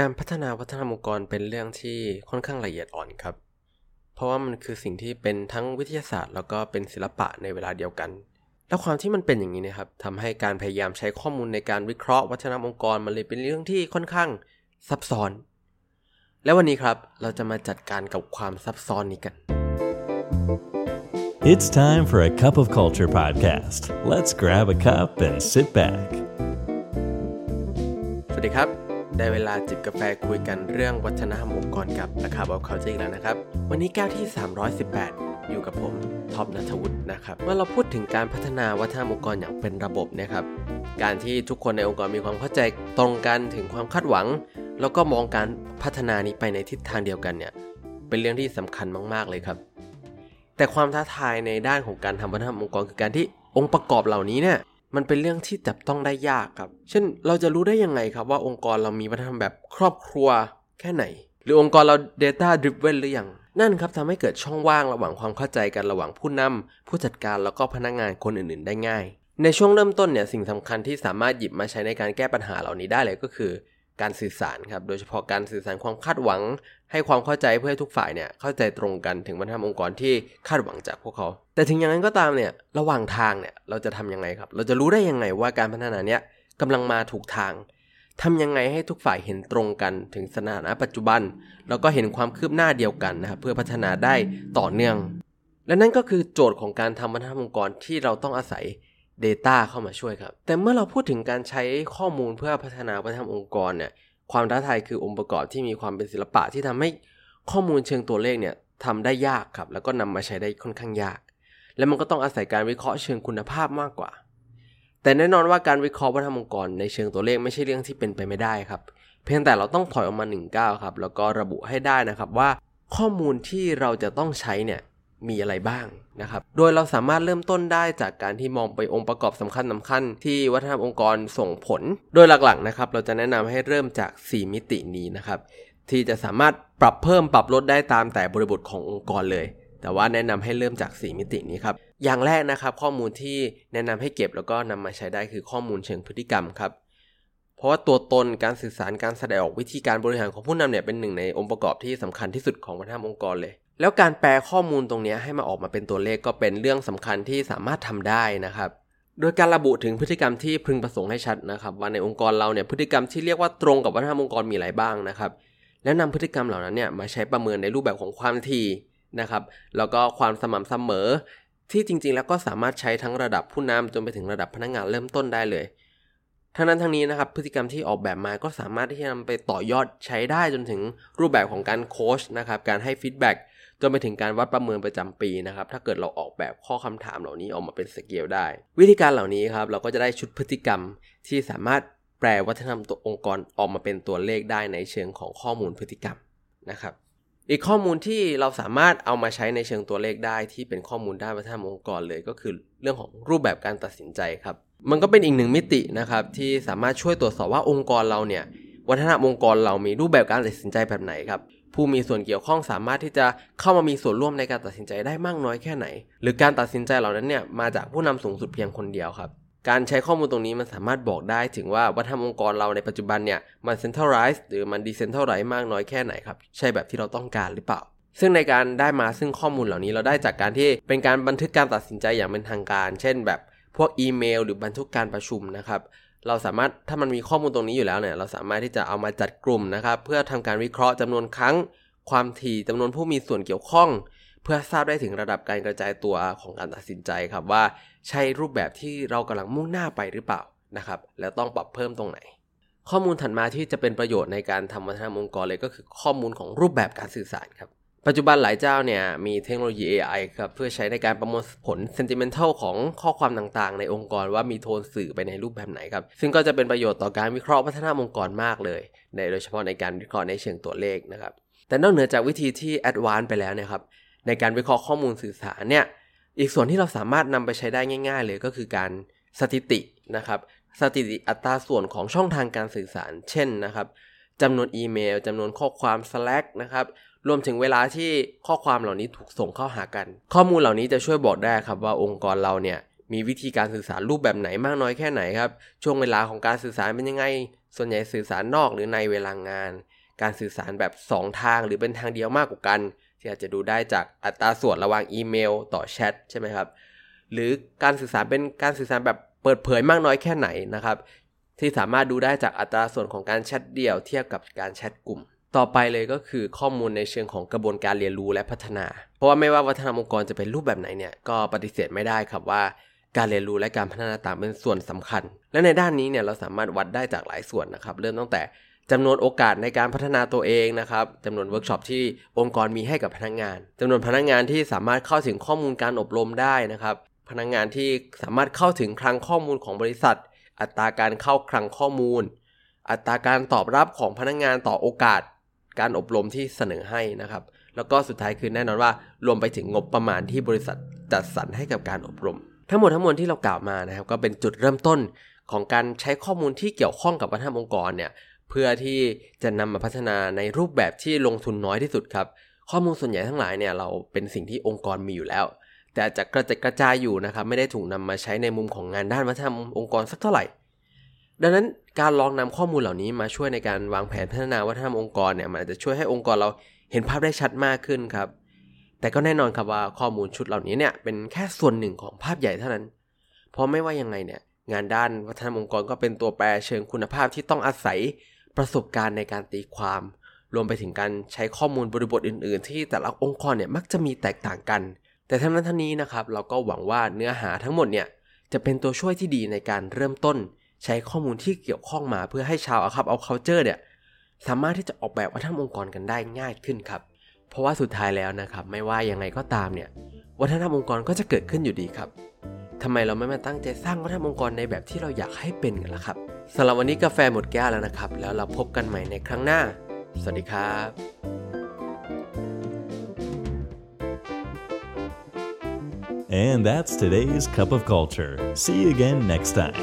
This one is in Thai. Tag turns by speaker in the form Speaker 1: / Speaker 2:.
Speaker 1: การพัฒนาวัฒนธรรมองค์กรเป็นเรื่องที่ค่อนข้างละเอียดอ่อนครับ เพราะว่ามันคือสิ่งที่เป็นทั้งวิทยาศาสตร์ แล้วก็เป็นศิลปะในเวลาเดียวกัน แล้วความที่มันเป็นอย่างนี้นะครับทำให้การพยายามใช้ข้อมูลในการวิเคราะห์วัฒนธรรมองค์กรมันเลยเป็นเรื่องที่ค่อนข้างซับซ้อน และวันนี้ครับเราจะมาจัดการกับความซับซ้อนนี้กัน
Speaker 2: It's time for a cup of culture podcast. Let's grab a cup and sit back.
Speaker 1: สวัสดีครับ ได้เวลาจิบกาแฟคุยกันเรื่องวัฒนธรรมองค์กรกับราคาบอกเขาจริงแล้วนะครับ วันนี้แก้วที่ 318 อยู่กับผมท็อปนัทวุฒินะครับเมื่อเราพูดถึงการพัฒนาวัฒนธรรมองค์กรอย่างเป็นระบบนะครับการที่ทุกคนในองค์กรมีความเข้าใจตรงกันถึงความคาดหวัง แล้วก็มองการพัฒนานี้ไปในทิศทางเดียวกันเนี่ยเป็นเรื่องที่สำคัญมากๆเลยครับ แต่ความท้าทายในด้านของการทำวัฒนธรรมองค์กรคือการที่องค์ประกอบเหล่านี้เนี่ย มันเป็นเรื่องที่จับต้องได้ยากครับ เช่นเราจะรู้ได้ยังไงครับว่าองค์กรเรามีวัฒนธรรมแบบครอบครัวแค่ไหน หรือองค์กรเรา Data Driven หรือยังนั่นครับทำให้เกิดช่องว่างระหว่างความเข้าใจกันระหว่างผู้นำผู้จัดการแล้วก็พนักงานคนอื่นๆ ได้ง่าย ในช่วงเริ่มต้นเนี่ยสิ่งสำคัญที่สามารถหยิบมาใช้ในการแก้ปัญหาเหล่านี้ได้เลยก็คือ การสื่อสารครับ โดยเฉพาะการสื่อสารความคาดหวัง ให้ความเข้าใจเพื่อให้ทุกฝ่ายเนี่ยเข้าใจตรงกันถึงวัฒนธรรมองค์กรที่คาดหวังจากพวกเขา แต่ถึงอย่างนั้นก็ตามเนี่ยระหว่างทางเนี่ยเราจะทำยังไงครับ เราจะรู้ได้ยังไงว่าการพัฒนาเนี้ยกำลังมาถูกทางทำยังไงให้ทุกฝ่ายเห็นตรงกันถึงสถานะปัจจุบัน แล้วก็เห็นความคืบหน้าเดียวกันนะครับเพื่อพัฒนาได้ต่อเนื่อง และนั่นก็คือโจทย์ของการทำวัฒนธรรมองค์กรที่เราต้องอาศัย Data เข้ามาช่วยครับ แต่เมื่อเราพูดถึงการใช้ข้อมูลเพื่อพัฒนาวัฒนธรรมองค์กรเนี่ยความท้าทายคือองค์ประกอบที่มีความเป็นศิลปะที่ทำให้ข้อมูลเชิงตัวเลขเนี่ยทำได้ยากครับ แล้วก็นำมาใช้ได้ค่อนข้างยาก และมันก็ต้องอาศัยการวิเคราะห์เชิงคุณภาพมากกว่า แต่แน่นอนว่าการวิเคราะห์วัฒนธรรมองค์กรในเชิงตัวเลขไม่ใช่เรื่องที่เป็นไปไม่ได้ครับ เพียงแต่เราต้องถอยออกมา1นก้าวครับแล้วก็ระบุให้ได้นะครับว่า ข้อมูลที่เราจะต้องใช้เนี่ย มีอะไรบ้างนะครับ โดยเราสามารถเริ่มต้นได้จากการที่มองไปองค์ประกอบสำคัญสาคัญที่วัฒนธรรมองค์กรส่งผล โดยหลักๆนะครับ เราจะแนะนำให้เริ่มจาก 4 มิตินี้นะครับ ที่จะสามารถปรับเพิ่มปรับลดได้ตามแต่บริบทขององค์กรเลย แต่ว่าแนะนำให้เริ่มจาก 4 มิตินี้ครับ อย่างแรกนะครับ ข้อมูลที่แนะนำให้เก็บแล้วก็นำมาใช้ได้คือข้อมูลเชิงพฤติกรรมครับเพราะว่าตัวตนการสื่อสารการแสดงออกวิธีการบริหารของผู้นำเนี่ยเป็นหนึ่งในองค์ประกอบที่สำคัญที่สุดของวัฒนธรรมองค์กรเลย แล้วการแปลข้อมูลตรงนี้ให้มาออกมาเป็นตัวเลขก็เป็นเรื่องสำคัญที่สามารถทำได้นะครับ โดยการระบุถึงพฤติกรรมที่พึงประสงค์ให้ชัดนะครับ ว่าในองค์กรเราเนี่ยพฤติกรรมที่เรียกว่าตรงกับวัฒนธรรมองค์กรมีอะไรบ้างนะครับ แล้วนำพฤติกรรมเหล่านั้นเนี่ยมาใช้ประเมินในรูปแบบของความถี่นะครับ แล้วก็ความสม่ำเสมอ ที่จริงๆ แล้วก็สามารถใช้ทั้งระดับผู้นำจนไปถึงระดับพนักงานเริ่มต้นได้เลยทั้งนั้นทั้งนี้นะครับพฤติกรรมที่ออกแบบมาก็สามารถที่จะนำไปต่อยอดใช้ได้จนถึงรูปแบบของการโค้ชนะครับการให้ feedback จนไปถึงการวัดประเมินประจำปีนะครับ ถ้าเกิดเราออกแบบข้อคำถามเหล่านี้ออกมาเป็นสเกลได้ วิธีการเหล่านี้ครับเราก็จะได้ชุดพฤติกรรมที่สามารถแปลวัฒนธรรมตัวองค์กรออกมาเป็นตัวเลขได้ในเชิงของข้อมูลพฤติกรรมนะครับอีกข้อมูลที่เราสามารถเอามาใช้ในเชิงตัวเลขได้ที่เป็นข้อมูลด้านวัฒนธรรมองค์กรเลย ก็คือเรื่องของรูปแบบการตัดสินใจครับ มันก็เป็นอีกหนึ่งมิตินะครับที่สามารถช่วยตรวจสอบว่าองค์กรเราเนี่ยวัฒนธรรมองค์กรเรามีรูปแบบการตัดสินใจแบบไหนครับ ผู้มีส่วนเกี่ยวข้องสามารถที่จะเข้ามามีส่วนร่วมในการตัดสินใจได้มากน้อยแค่ไหน หรือการตัดสินใจเหล่านั้นเนี่ยมาจากผู้นำสูงสุดเพียงคนเดียวครับ การใช้ข้อมูลตรงนี้มันสามารถบอกได้ถึงว่าวัฒนธรรมองค์กรเราในปัจจุบันเนี่ยมัน centralize หรือมัน decentralize มากน้อยแค่ไหนครับใช่แบบที่เราต้องการหรือเปล่าซึ่งในการได้มาซึ่งข้อมูลเหล่านี้เราได้จากการที่เป็นการบันทึกการตัดสินใจอย่างเป็นทางการ เช่นแบบพวกอีเมล หรือบันทึกการประชุมนะครับ เราสามารถถ้ามันมีข้อมูลตรงนี้อยู่แล้วเนี่ยเราสามารถที่จะเอามาจัดกลุ่มนะครับ เพื่อทำการวิเคราะห์จำนวนครั้ง ความถี่จำนวนผู้มีส่วนเกี่ยวข้อง เพื่อทราบได้ถึงระดับการกระจายตัวของการตัดสินใจครับว่าใช่รูปแบบที่เรากำลังมุ่งหน้าไปหรือเปล่านะครับ แล้วต้องปรับเพิ่มตรงไหน ข้อมูลถัดมาที่จะเป็นประโยชน์ในการทำวัฒนธรรมองค์กรเลยก็คือข้อมูลของรูปแบบการสื่อสารครับ ปัจจุบันหลายเจ้าเนี่ยมีเทคโนโลยี AI ครับเพื่อใช้ในการประมวลผล sentimental ของข้อความต่างๆ ในองค์กรว่ามีโทนสื่อไปในรูปแบบไหนครับ ซึ่งก็จะเป็นประโยชน์ต่อการวิเคราะห์วัฒนธรรมองค์กรมากเลยในโดยเฉพาะในการวิเคราะห์ในเชิงตัวเลขนะครับ แต่นอกเหนือจากวิธีที่ advanced ไปแล้วนี่ยครับในการวิเคราะห์ข้อมูลสื่อสารเนี่ยอีกส่วนที่เราสามารถนำไปใช้ได้ง่าย ๆ เลยก็คือการสถิตินะครับสถิติอัตราส่วนของช่องทางการสื่อสาร เช่นนะครับจำนวนอีเมลจำนวนข้อความ Slack นะครับ รวมถึงเวลาที่ข้อความเหล่านี้ถูกส่งเข้าหากัน ข้อมูลเหล่านี้จะช่วยบอกได้ครับว่าองค์กรเราเนี่ยมีวิธีการสื่อสารรูปแบบไหนมากน้อยแค่ไหนครับ ช่วงเวลาของการสื่อสารเป็นยังไง ส่วนใหญ่สื่อสารนอกหรือในเวลางาน การสื่อสารแบบ 2 ทางหรือเป็นทางเดียวมากกว่ากัน ที่อาจจะดูได้จากอัตราส่วนระหว่างอีเมล ต่อแชทใช่ไหมครับ หรือการสื่อสารเป็นการสื่อสารแบบเปิดเผยมากน้อยแค่ไหนนะครับ ที่สามารถดูได้จากอัตราส่วนของการแชทเดี่ยวเทียบกับการแชทกลุ่ม ต่อไปเลยก็คือข้อมูลในเชิงของกระบวนการเรียนรู้และพัฒนา เพราะว่าไม่ว่าวัฒนธรรมองค์กรจะเป็นรูปแบบไหนเนี่ยก็ปฏิเสธไม่ได้ครับว่า การเรียนรู้และการพัฒนาต่างเป็นส่วนสำคัญ และในด้านนี้เนี่ยเราสามารถวัดได้จากหลายส่วนนะครับ เริ่มตั้งแต่จำนวนโอกาสในการพัฒนาตัวเองนะครับจำนวนเวิร์กช็อปที่องค์กรมีให้กับพนักงานจำนวนพนักงานที่สามารถเข้าถึงข้อมูลการอบรมได้นะครับพนักงานที่สามารถเข้าถึงคลังข้อมูลของบริษัท อัตราการเข้าคลังข้อมูล อัตราการตอบรับของพนักงานต่อโอกาส การอบรมที่เสนอให้นะครับ แล้วก็สุดท้ายคือแน่นอนว่ารวมไปถึงงบประมาณที่บริษัทจัดสรรให้กับการอบรม ทั้งหมดทั้งมวลที่เรากล่าวมานะครับ ก็เป็นจุดเริ่มต้นของการใช้ข้อมูลที่เกี่ยวข้องกับวัฒนธรรมองค์กรเนี่ยเพื่อที่จะนำมาพัฒนาในรูปแบบที่ลงทุนน้อยที่สุดครับ ข้อมูลส่วนใหญ่ทั้งหลายเนี่ยเราเป็นสิ่งที่องค์กรมีอยู่แล้ว แต่อาจจะกระจัดกระจายอยู่นะครับไม่ได้ถูกนำมาใช้ในมุมของงานด้านวัฒนธรรมองค์กรสักเท่าไหร่ ดังนั้นการลองนำข้อมูลเหล่านี้มาช่วยในการวางแผนพัฒนาวัฒนธรรมองค์กรเนี่ยมันอาจจะช่วยให้องค์กรเราเห็นภาพได้ชัดมากขึ้นครับ แต่ก็แน่นอนครับว่าข้อมูลชุดเหล่านี้เนี่ยเป็นแค่ส่วนหนึ่งของภาพใหญ่เท่านั้น เพราะไม่ว่ายังไงเนี่ยงานด้านวัฒนธรรมองค์กรก็เป็นตัวแปรเชิงคุณภาพที่ต้องอาศัยประสบการณ์ในการตีความ รวมไปถึงการใช้ข้อมูลบริบทอื่น ๆ ที่แต่ละองค์กรเนี่ยมักจะมีแตกต่างกัน แต่ทั้งนั้นทั้งนี้นะครับเราก็หวังว่าเนื้อหาทั้งหมดเนี่ยจะเป็นตัวช่วยที่ดีในการเริ่มต้น ใช้ข้อมูลที่เกี่ยวข้องมาเพื่อให้ชาวอาคับเอา culture เนี่ยสามารถที่จะออกแบบวัฒนธรรมองค์กรกันได้ง่ายขึ้นครับ เพราะว่าสุดท้ายแล้วนะครับไม่ว่ายังไงก็ตามเนี่ยวัฒนธรรมองค์กรก็จะเกิดขึ้นอยู่ดีครับทำไมเราไม่มาตั้งใจสร้างวัฒนธรรมองค์กรในแบบที่เราอยากให้เป็นกันล่ะครับสำหรับวันนี้กาแฟหมดแก้วแล้วนะครับ แล้วเราพบกันใหม่ในครั้งหน้า สวัสดีครับ
Speaker 2: And that's today's Cup of Culture. See you again next time.